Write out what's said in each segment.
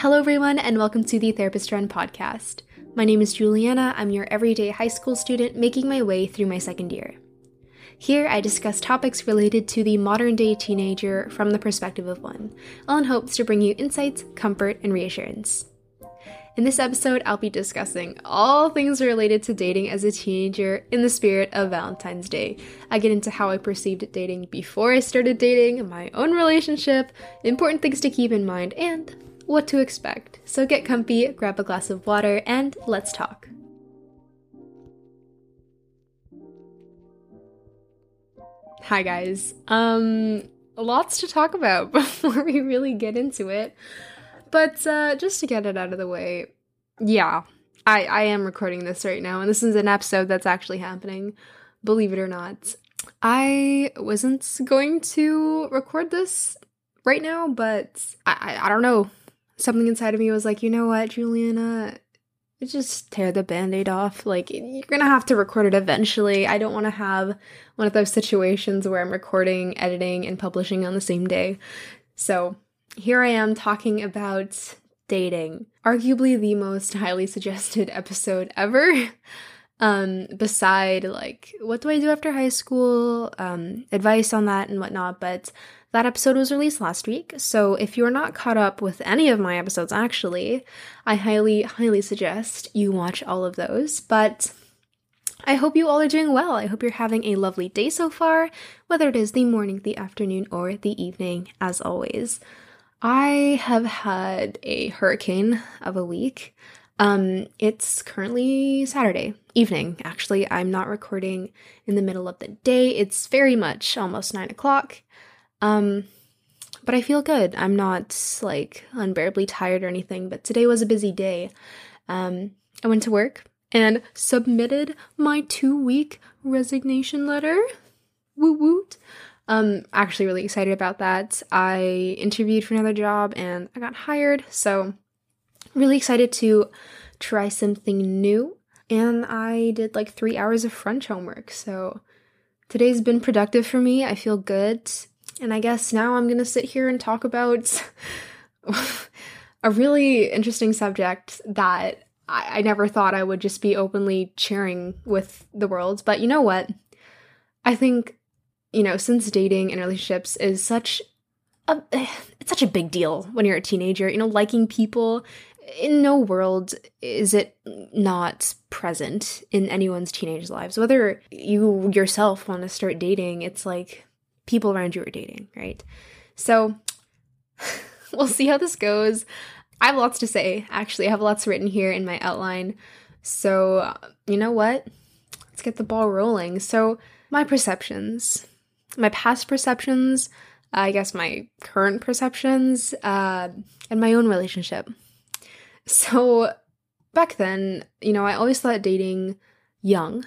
Hello, everyone, and welcome to the Therapist Run podcast. My name is Juliana. I'm your everyday high school student making my way through my second year. Here, I discuss topics related to the modern day teenager from the perspective of one, all in hopes to bring you insights, comfort, and reassurance. In this episode, I'll be discussing all things related to dating as a teenager in the spirit of Valentine's Day. I get into how I perceived dating before I started dating, my own relationship, important things to keep in mind, and what to expect. So get comfy, grab a glass of water, and let's talk. Hi guys. Um lots to talk about before we really get into it. But uh just to get it out of the way, yeah. I I am recording this right now and this is an episode that's actually happening. Believe it or not. I wasn't going to record this right now, but I, I, I don't know something inside of me was like, you know what, Juliana, just tear the band-aid off. Like you're gonna have to record it eventually. I don't want to have one of those situations where i'm recording editing and publishing on the same day. So here i am talking about dating. Arguably the most highly suggested episode ever. Um beside like what do i do after high school? Um advice on that and whatnot but that episode was released last week, so if you're not caught up with any of my episodes, actually, I highly, highly suggest you watch all of those. But I hope you all are doing well. I hope you're having a lovely day so far, whether it is the morning, the afternoon, or the evening, as always. I have had a hurricane of a week. Um, it's currently Saturday evening. Actually, I'm not recording in the middle of the day. It's very much almost nine o'clock. Um, but I feel good. I'm not like unbearably tired or anything, but today was a busy day. Um, I went to work and submitted my two week resignation letter. Woo woot. Um, actually really excited about that. I interviewed for another job and I got hired, so really excited to try something new. And I did like three hours of French homework, so today's been productive for me. I feel good. And I guess now I'm going to sit here and talk about a really interesting subject that I, I never thought I would just be openly sharing with the world. But you know what? I think, you know, since dating and relationships is such a, it's such a big deal when you're a teenager, you know, liking people in no world is it not present in anyone's teenage lives. Whether you yourself want to start dating, it's like people around you are dating, right? So we'll see how this goes. I have lots to say, actually. I have lots written here in my outline. So, you know what? Let's get the ball rolling. So, my perceptions, my past perceptions, I guess my current perceptions, uh, and my own relationship. So, back then, you know, I always thought dating young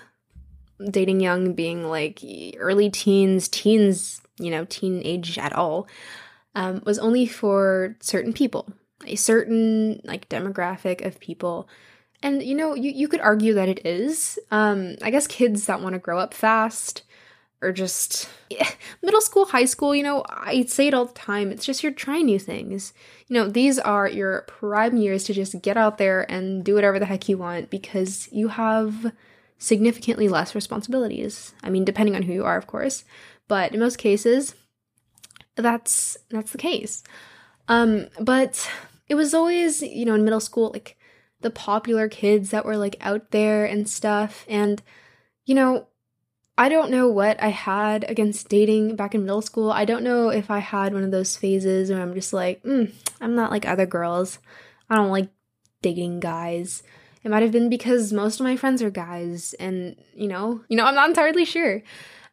dating young being like early teens, teens, you know, teenage at all, um, was only for certain people, a certain like demographic of people. And you know, you, you could argue that it is. Um, I guess kids that want to grow up fast or just yeah, middle school, high school, you know, I say it all the time. It's just you're trying new things. You know, these are your prime years to just get out there and do whatever the heck you want because you have significantly less responsibilities. I mean, depending on who you are, of course, but in most cases, that's that's the case. Um, but it was always, you know, in middle school, like the popular kids that were like out there and stuff. And, you know, I don't know what I had against dating back in middle school. I don't know if I had one of those phases where I'm just like, mm, I'm not like other girls. I don't like dating guys. It might have been because most of my friends are guys and you know, you know, I'm not entirely sure.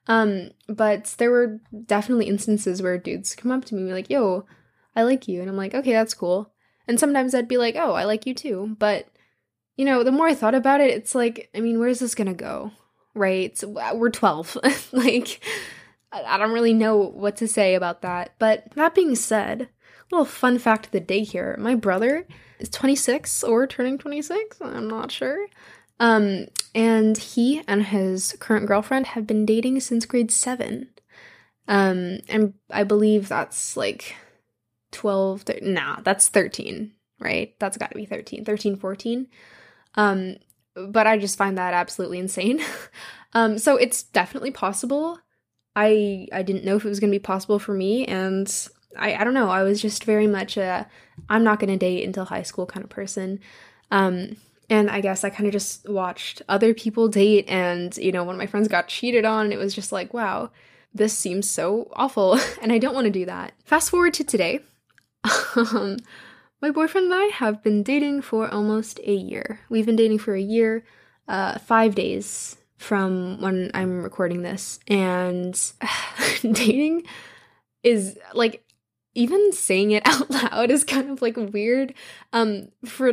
Um, but there were definitely instances where dudes come up to me and be like, "Yo, I like you." And I'm like, "Okay, that's cool." And sometimes I'd be like, "Oh, I like you too." But you know, the more I thought about it, it's like, I mean, where's this to go? Right? So, we're 12. like I don't really know what to say about that. But that being said, little fun fact of the day here. My brother is 26 or turning 26, I'm not sure. Um, and he and his current girlfriend have been dating since grade 7. Um, and I believe that's like 12, th- nah, that's 13, right? That's got to be 13, 13, 14. Um, but I just find that absolutely insane. um, so it's definitely possible. I I didn't know if it was going to be possible for me, and I I don't know. I was just very much a I'm not going to date until high school kind of person. Um, and I guess I kind of just watched other people date, and you know, one of my friends got cheated on, and it was just like, wow, this seems so awful, and I don't want to do that. Fast forward to today. um, my boyfriend and I have been dating for almost a year. We've been dating for a year, uh, five days from when I'm recording this. And dating is like, even saying it out loud is kind of like weird. Um, for,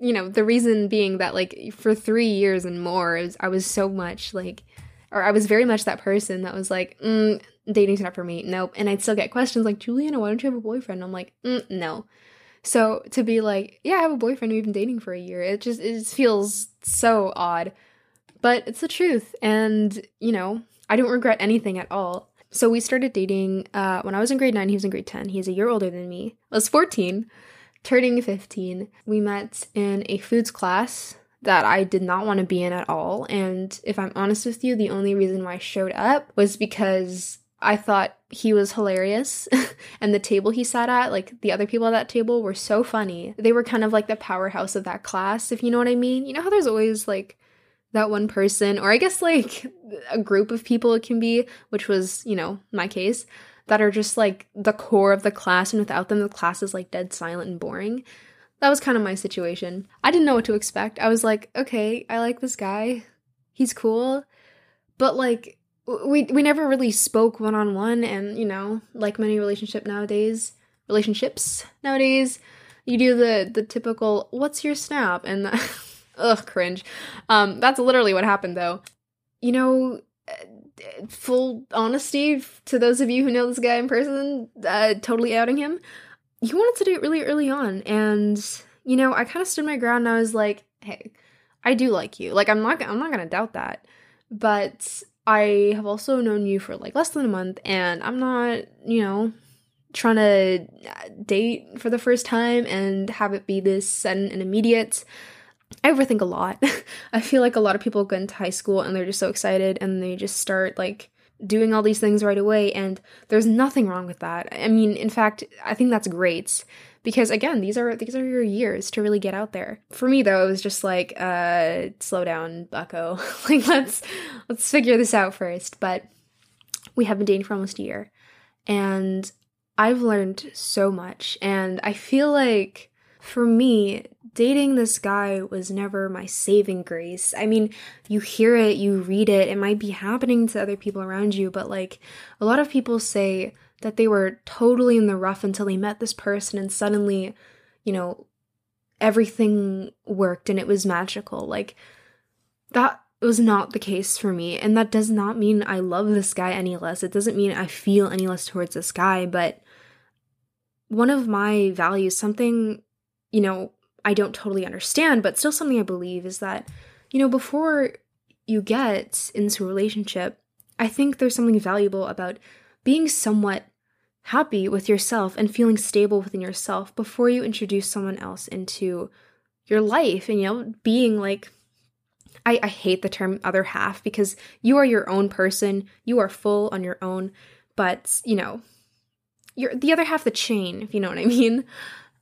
you know, the reason being that like for three years and more, was, I was so much like, or I was very much that person that was like, mm, dating's not for me. Nope. And I'd still get questions like, Juliana, why don't you have a boyfriend? I'm like, mm, no. So to be like, yeah, I have a boyfriend we've been dating for a year, it just it just feels so odd. But it's the truth, and you know, I don't regret anything at all. So we started dating uh, when I was in grade nine. He was in grade ten. He's a year older than me. I was fourteen, turning fifteen. We met in a foods class that I did not want to be in at all. And if I'm honest with you, the only reason why I showed up was because I thought he was hilarious. and the table he sat at, like the other people at that table, were so funny. They were kind of like the powerhouse of that class, if you know what I mean. You know how there's always like that one person, or I guess like a group of people it can be, which was, you know, my case, that are just like the core of the class, and without them, the class is like dead silent and boring. That was kind of my situation. I didn't know what to expect. I was like, okay, I like this guy. He's cool. But like, we we never really spoke one on one, and you know, like many relationship nowadays, relationships nowadays, you do the the typical "What's your snap?" and ugh, cringe. Um, that's literally what happened though. You know, full honesty to those of you who know this guy in person, uh, totally outing him. He wanted to do it really early on, and you know, I kind of stood my ground. and I was like, "Hey, I do like you. Like, I'm not, I'm not gonna doubt that." But I have also known you for like less than a month, and I'm not, you know, trying to date for the first time and have it be this sudden and immediate. I overthink a lot. I feel like a lot of people go into high school and they're just so excited and they just start like doing all these things right away, and there's nothing wrong with that. I mean, in fact, I think that's great because again these are these are your years to really get out there for me though it was just like uh slow down bucko like let's let's figure this out first but we have been dating for almost a year and i've learned so much and i feel like for me dating this guy was never my saving grace i mean you hear it you read it it might be happening to other people around you but like a lot of people say that they were totally in the rough until they met this person and suddenly, you know, everything worked and it was magical. Like that was not the case for me. And that does not mean I love this guy any less. It doesn't mean I feel any less towards this guy, but one of my values, something, you know, I don't totally understand, but still something I believe is that, you know, before you get into a relationship, I think there's something valuable about being somewhat happy with yourself and feeling stable within yourself before you introduce someone else into your life and you know being like I, I hate the term other half because you are your own person you are full on your own but you know you're the other half the chain if you know what i mean.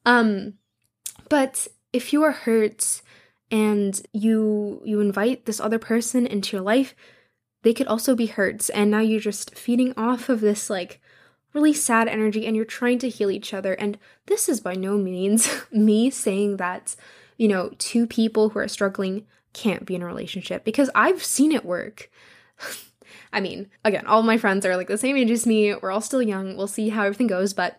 Um but if you are hurt and you you invite this other person into your life they could also be hurt and now you're just feeding off of this like really sad energy and you're trying to heal each other. And this is by no means me saying that, you know, two people who are struggling can't be in a relationship because I've seen it work. I mean, again, all my friends are like the same age as me. We're all still young. We'll see how everything goes, but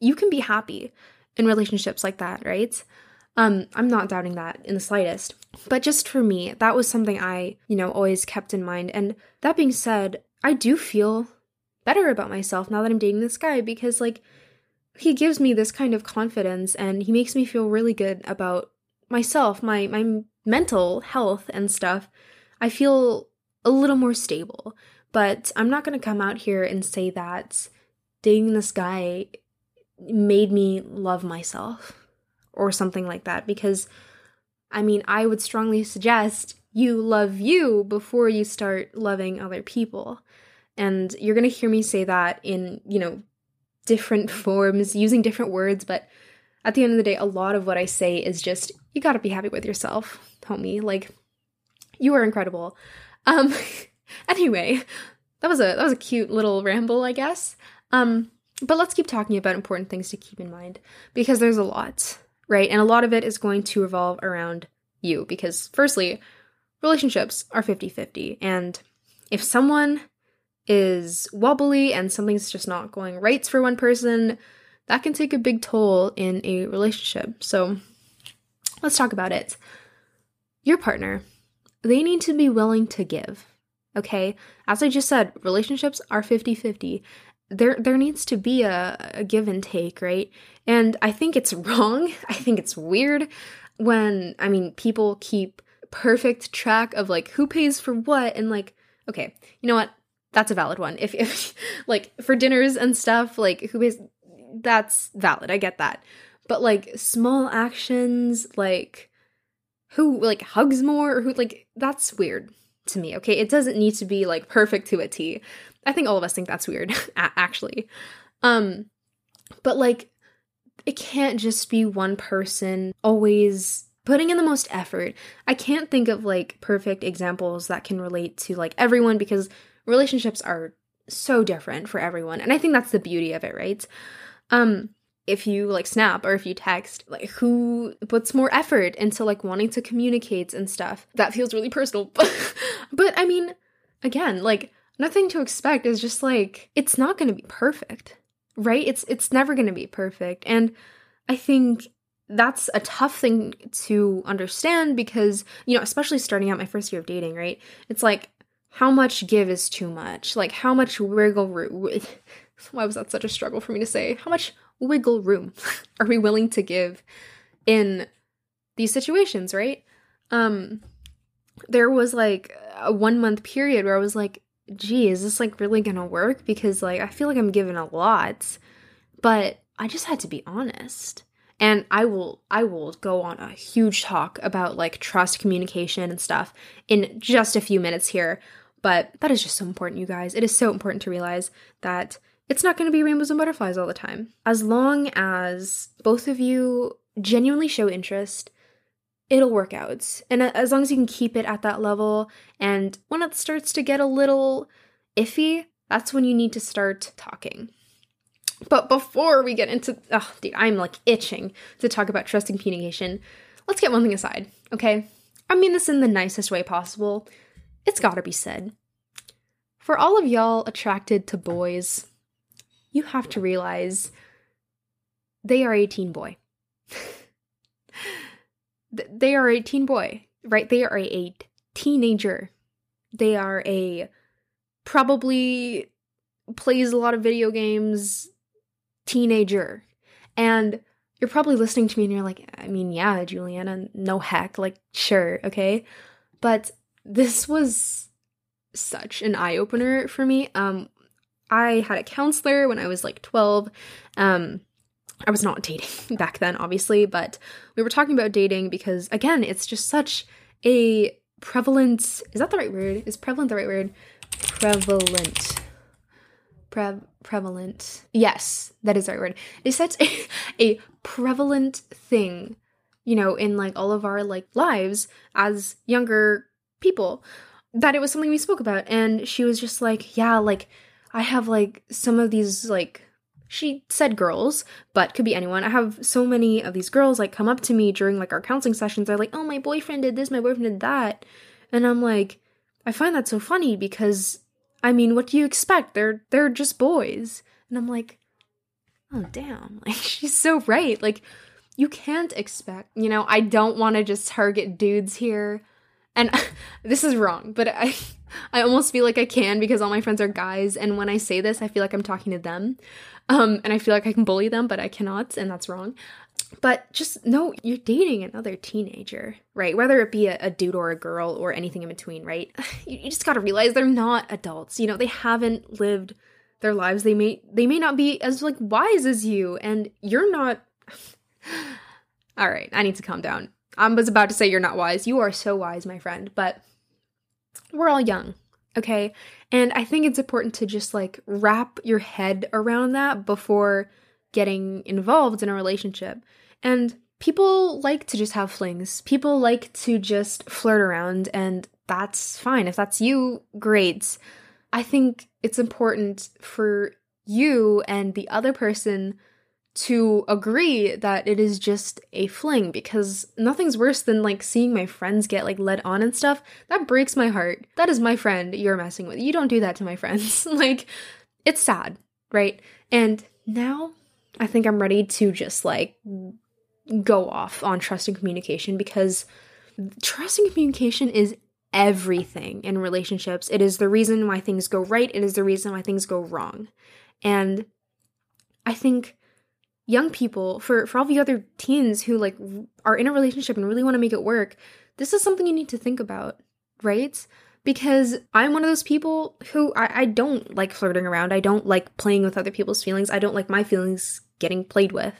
you can be happy in relationships like that, right? Um, I'm not doubting that in the slightest. But just for me, that was something I, you know, always kept in mind. And that being said, I do feel better about myself now that I'm dating this guy because like he gives me this kind of confidence and he makes me feel really good about myself, my my mental health and stuff. I feel a little more stable. But I'm not going to come out here and say that dating this guy made me love myself. or something like that because I mean, I would strongly suggest you love you before you start loving other people. And you're going to hear me say that in, you know, different forms, using different words, but at the end of the day, a lot of what I say is just you got to be happy with yourself, homie. Like you are incredible. Um anyway, that was a that was a cute little ramble, I guess. Um but let's keep talking about important things to keep in mind because there's a lot, right? And a lot of it is going to revolve around you because firstly, relationships are 50-50 and if someone is wobbly and something's just not going right for one person, that can take a big toll in a relationship. So let's talk about it. Your partner, they need to be willing to give. Okay? As I just said, relationships are 50-50. There there needs to be a, a give and take, right? And I think it's wrong. I think it's weird when I mean people keep perfect track of like who pays for what and like okay, you know what? That's a valid one. If if like for dinners and stuff, like who pays that's valid. I get that. But like small actions like who like hugs more or who like that's weird to me. Okay, it doesn't need to be like perfect to a T. I think all of us think that's weird actually. Um but like it can't just be one person always putting in the most effort. I can't think of like perfect examples that can relate to like everyone because relationships are so different for everyone. And I think that's the beauty of it, right? Um if you like snap or if you text, like who puts more effort into like wanting to communicate and stuff. That feels really personal. but I mean, again, like nothing to expect is just like it's not going to be perfect. Right? It's it's never going to be perfect. And I think that's a tough thing to understand because, you know, especially starting out my first year of dating, right? It's like how much give is too much? Like how much wiggle room why was that such a struggle for me to say? How much wiggle room are we willing to give in these situations, right? Um there was like a 1 month period where I was like, "Gee, is this like really to work?" because like I feel like I'm giving a lot. But I just had to be honest. And I will I will go on a huge talk about like trust communication and stuff in just a few minutes here. But that is just so important, you guys. It is so important to realize that it's not going to be rainbows and butterflies all the time. As long as both of you genuinely show interest, it'll work out. And as long as you can keep it at that level, and when it starts to get a little iffy, that's when you need to start talking. But before we get into, oh, dude, I'm like itching to talk about trust and communication. Let's get one thing aside, okay? I mean this in the nicest way possible. It's gotta be said. For all of y'all attracted to boys, you have to realize they are a teen boy. They are a teen boy, right? They are a teenager. They are a probably plays a lot of video games teenager. And you're probably listening to me and you're like, I mean, yeah, Juliana, no heck, like, sure, okay. But this was such an eye opener for me. Um, I had a counselor when I was like 12. Um, I was not dating back then, obviously, but we were talking about dating because, again, it's just such a prevalent. Is that the right word? Is prevalent the right word? Prevalent. Pre- prevalent. Yes, that is the right word. It's such a, a prevalent thing, you know, in like all of our like lives as younger people that it was something we spoke about. And she was just like, yeah, like I have like some of these like she said girls, but could be anyone. I have so many of these girls like come up to me during like our counseling sessions. They're like, "Oh, my boyfriend did this, my boyfriend did that." And I'm like, I find that so funny because I mean, what do you expect? They're they're just boys. And I'm like, "Oh, damn." Like she's so right. Like you can't expect, you know, I don't want to just target dudes here. And this is wrong, but I I almost feel like I can because all my friends are guys, and when I say this, I feel like I'm talking to them. Um, and I feel like I can bully them, but I cannot, and that's wrong. But just know you're dating another teenager, right? Whether it be a, a dude or a girl or anything in between, right? You, you just gotta realize they're not adults. You know, they haven't lived their lives. They may they may not be as like wise as you, and you're not. All right, I need to calm down. I was about to say you're not wise. You are so wise, my friend, but we're all young, okay? And I think it's important to just like wrap your head around that before getting involved in a relationship. And people like to just have flings. People like to just flirt around, and that's fine. If that's you, great. I think it's important for you and the other person to agree that it is just a fling because nothing's worse than like seeing my friends get like led on and stuff. That breaks my heart. That is my friend you're messing with. You don't do that to my friends. like it's sad, right? And now I think I'm ready to just like go off on trust and communication because trust and communication is everything in relationships. It is the reason why things go right, it is the reason why things go wrong. And I think young people for for all the other teens who like are in a relationship and really want to make it work, this is something you need to think about, right? Because I'm one of those people who I, I don't like flirting around. I don't like playing with other people's feelings. I don't like my feelings getting played with,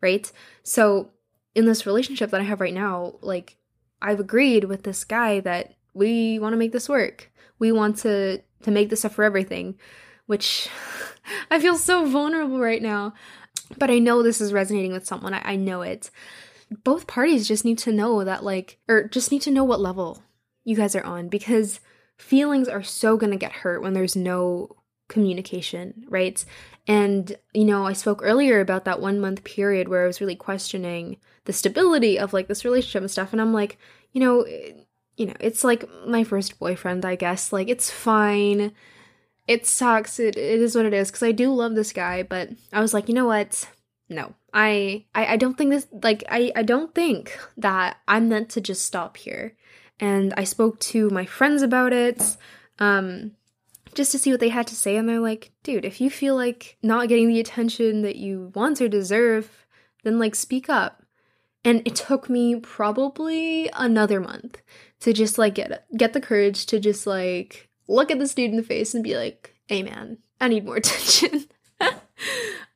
right? So in this relationship that I have right now, like I've agreed with this guy that we want to make this work. We want to to make this up for everything, which I feel so vulnerable right now. But I know this is resonating with someone. I, I know it. Both parties just need to know that, like, or just need to know what level you guys are on because feelings are so gonna get hurt when there's no communication, right? And, you know, I spoke earlier about that one month period where I was really questioning the stability of like this relationship and stuff. And I'm like, you know, eh, you know, it's like my first boyfriend, I guess. Like, it's fine. It sucks. It, it is what it is. Because I do love this guy, but I was like, you know what? No, I, I, I don't think this. Like, I, I don't think that I'm meant to just stop here. And I spoke to my friends about it, um, just to see what they had to say. And they're like, dude, if you feel like not getting the attention that you want or deserve, then like speak up. And it took me probably another month to just like get get the courage to just like look at this dude in the face and be like, "Hey man, I need more attention."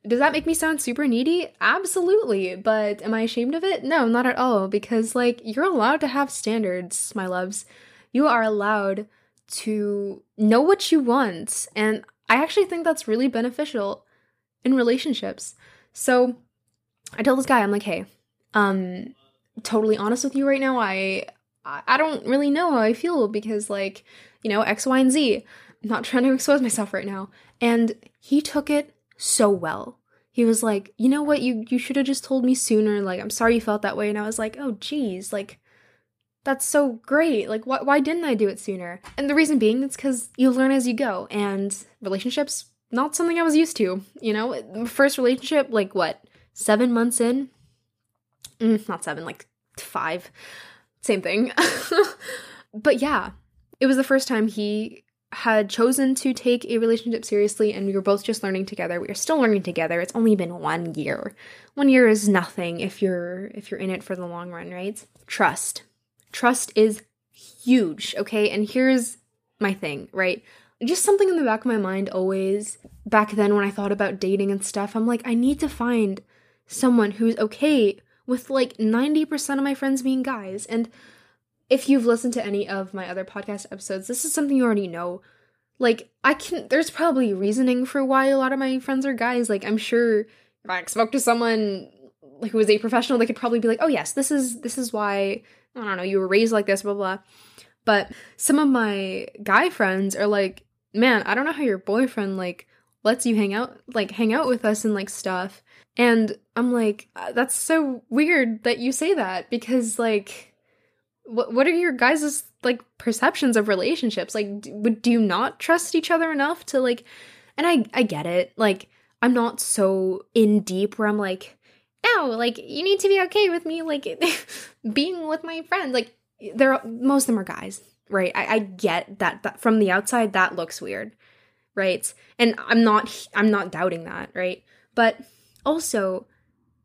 Does that make me sound super needy? Absolutely. But am I ashamed of it? No, not at all. Because, like, you're allowed to have standards, my loves. You are allowed to know what you want. And I actually think that's really beneficial in relationships. So I tell this guy, I'm like, hey, um, totally honest with you right now. I I don't really know how I feel because, like, you know, X, Y, and Z. I'm not trying to expose myself right now. And he took it so well. He was like, you know what, you you should have just told me sooner. Like, I'm sorry you felt that way. And I was like, oh geez, like that's so great. Like, why why didn't I do it sooner? And the reason being, it's because you learn as you go. And relationships, not something I was used to. You know, first relationship, like what, seven months in? Mm, not seven, like five. Same thing. but yeah, it was the first time he had chosen to take a relationship seriously and we were both just learning together. We are still learning together. It's only been 1 year. 1 year is nothing if you're if you're in it for the long run, right? Trust. Trust is huge, okay? And here's my thing, right? Just something in the back of my mind always back then when I thought about dating and stuff. I'm like I need to find someone who's okay with like 90% of my friends being guys and if you've listened to any of my other podcast episodes, this is something you already know. Like, I can, there's probably reasoning for why a lot of my friends are guys. Like, I'm sure if I spoke to someone who was a professional, they could probably be like, oh, yes, this is, this is why, I don't know, you were raised like this, blah, blah. But some of my guy friends are like, man, I don't know how your boyfriend, like, lets you hang out, like, hang out with us and, like, stuff. And I'm like, uh, that's so weird that you say that because, like, what what are your guys' like perceptions of relationships? Like, do, would do you not trust each other enough to like? And I I get it. Like, I'm not so in deep where I'm like, no, like you need to be okay with me like being with my friends. Like, they're most of them are guys, right? I, I get that that from the outside that looks weird, right? And I'm not I'm not doubting that, right? But also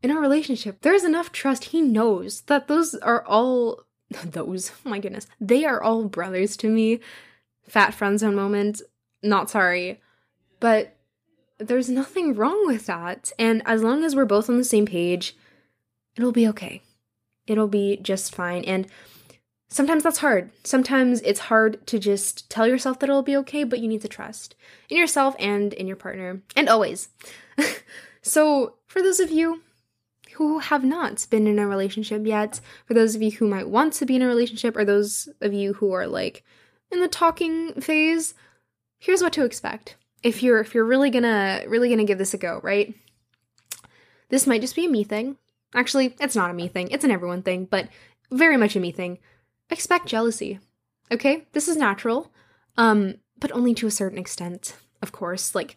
in our relationship, there's enough trust. He knows that those are all those, oh my goodness, they are all brothers to me. Fat friend zone moment, not sorry. But there's nothing wrong with that. And as long as we're both on the same page, it'll be okay. It'll be just fine. And sometimes that's hard. Sometimes it's hard to just tell yourself that it'll be okay, but you need to trust in yourself and in your partner, and always. so, for those of you who have not been in a relationship yet, for those of you who might want to be in a relationship, or those of you who are like in the talking phase, here's what to expect. If you're if you're really gonna really gonna give this a go, right? This might just be a me thing. Actually, it's not a me thing. It's an everyone thing, but very much a me thing. Expect jealousy. Okay? This is natural. Um, but only to a certain extent, of course. Like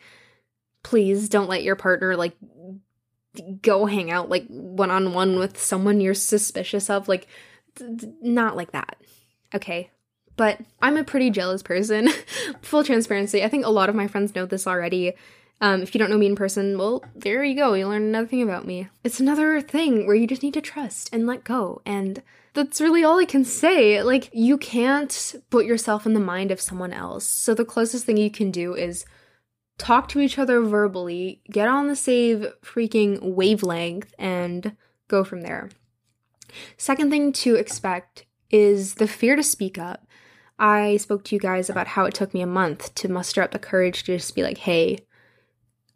please don't let your partner like go hang out like one on one with someone you're suspicious of. Like, d- d- not like that. Okay. But I'm a pretty jealous person. Full transparency. I think a lot of my friends know this already. Um, if you don't know me in person, well, there you go. You learn another thing about me. It's another thing where you just need to trust and let go. And that's really all I can say. Like, you can't put yourself in the mind of someone else. So, the closest thing you can do is talk to each other verbally, get on the same freaking wavelength, and go from there. Second thing to expect is the fear to speak up. I spoke to you guys about how it took me a month to muster up the courage to just be like, hey,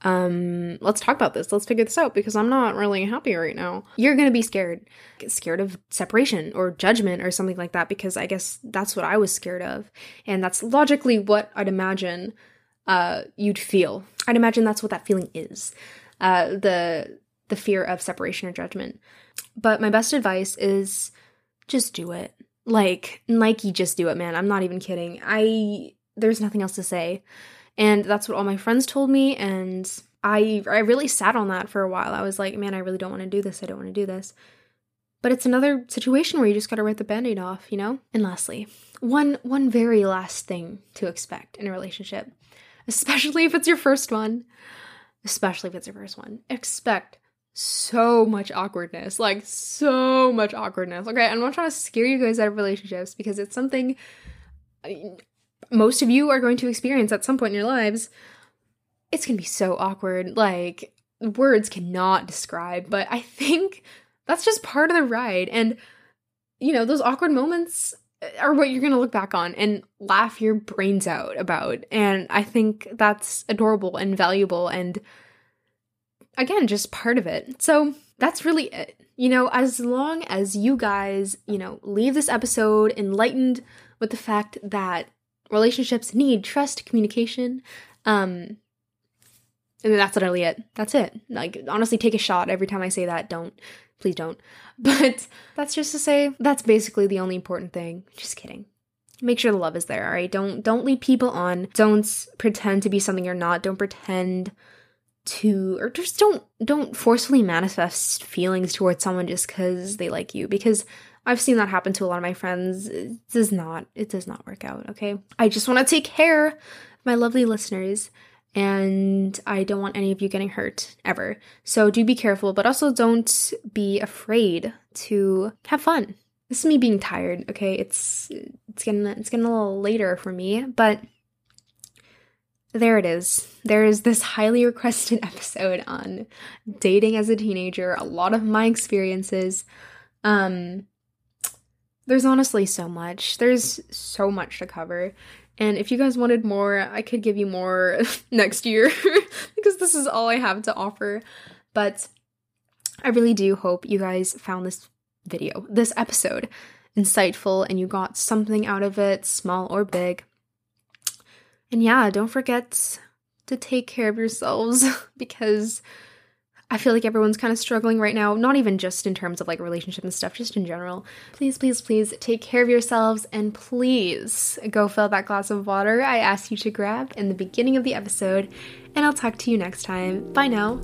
um, let's talk about this. Let's figure this out because I'm not really happy right now. You're gonna be scared. Scared of separation or judgment or something like that because I guess that's what I was scared of. And that's logically what I'd imagine uh, you'd feel. I'd imagine that's what that feeling is. Uh, the the fear of separation or judgment. But my best advice is just do it. Like Nike, just do it, man. I'm not even kidding. I there's nothing else to say. And that's what all my friends told me and I I really sat on that for a while. I was like, man, I really don't want to do this. I don't want to do this. But it's another situation where you just got to rip the band-aid off, you know? And lastly, one one very last thing to expect in a relationship especially if it's your first one. Especially if it's your first one. Expect so much awkwardness, like so much awkwardness. Okay, I'm not trying to scare you guys out of relationships because it's something most of you are going to experience at some point in your lives. It's gonna be so awkward. Like, words cannot describe, but I think that's just part of the ride. And, you know, those awkward moments uh, are what you're going to look back on and laugh your brains out about. And I think that's adorable and valuable and again, just part of it. So that's really it. You know, as long as you guys, you know, leave this episode enlightened with the fact that relationships need trust, communication, um, and that's literally it. That's it. Like, honestly, take a shot every time I say that. Don't Please don't. But that's just to say that's basically the only important thing. Just kidding. Make sure the love is there, all right? Don't don't lead people on. Don't pretend to be something you're not. Don't pretend to or just don't don't forcefully manifest feelings towards someone just cuz they like you because I've seen that happen to a lot of my friends. It does not it does not work out, okay? I just want to take care of my lovely listeners and I don't want any of you getting hurt ever. So do be careful, but also don't be afraid to have fun. This is me being tired, okay? It's it's getting it's getting a little later for me, but there it is. There is this highly requested episode on dating as a teenager, a lot of my experiences. Um there's honestly so much. There's so much to cover. And if you guys wanted more, I could give you more next year because this is all I have to offer. But I really do hope you guys found this video, this episode, insightful and you got something out of it, small or big. And yeah, don't forget to take care of yourselves because I feel like everyone's kind of struggling right now, not even just in terms of like relationship and stuff, just in general. Please, please, please take care of yourselves and please go fill that glass of water I asked you to grab in the beginning of the episode. And I'll talk to you next time. Bye now.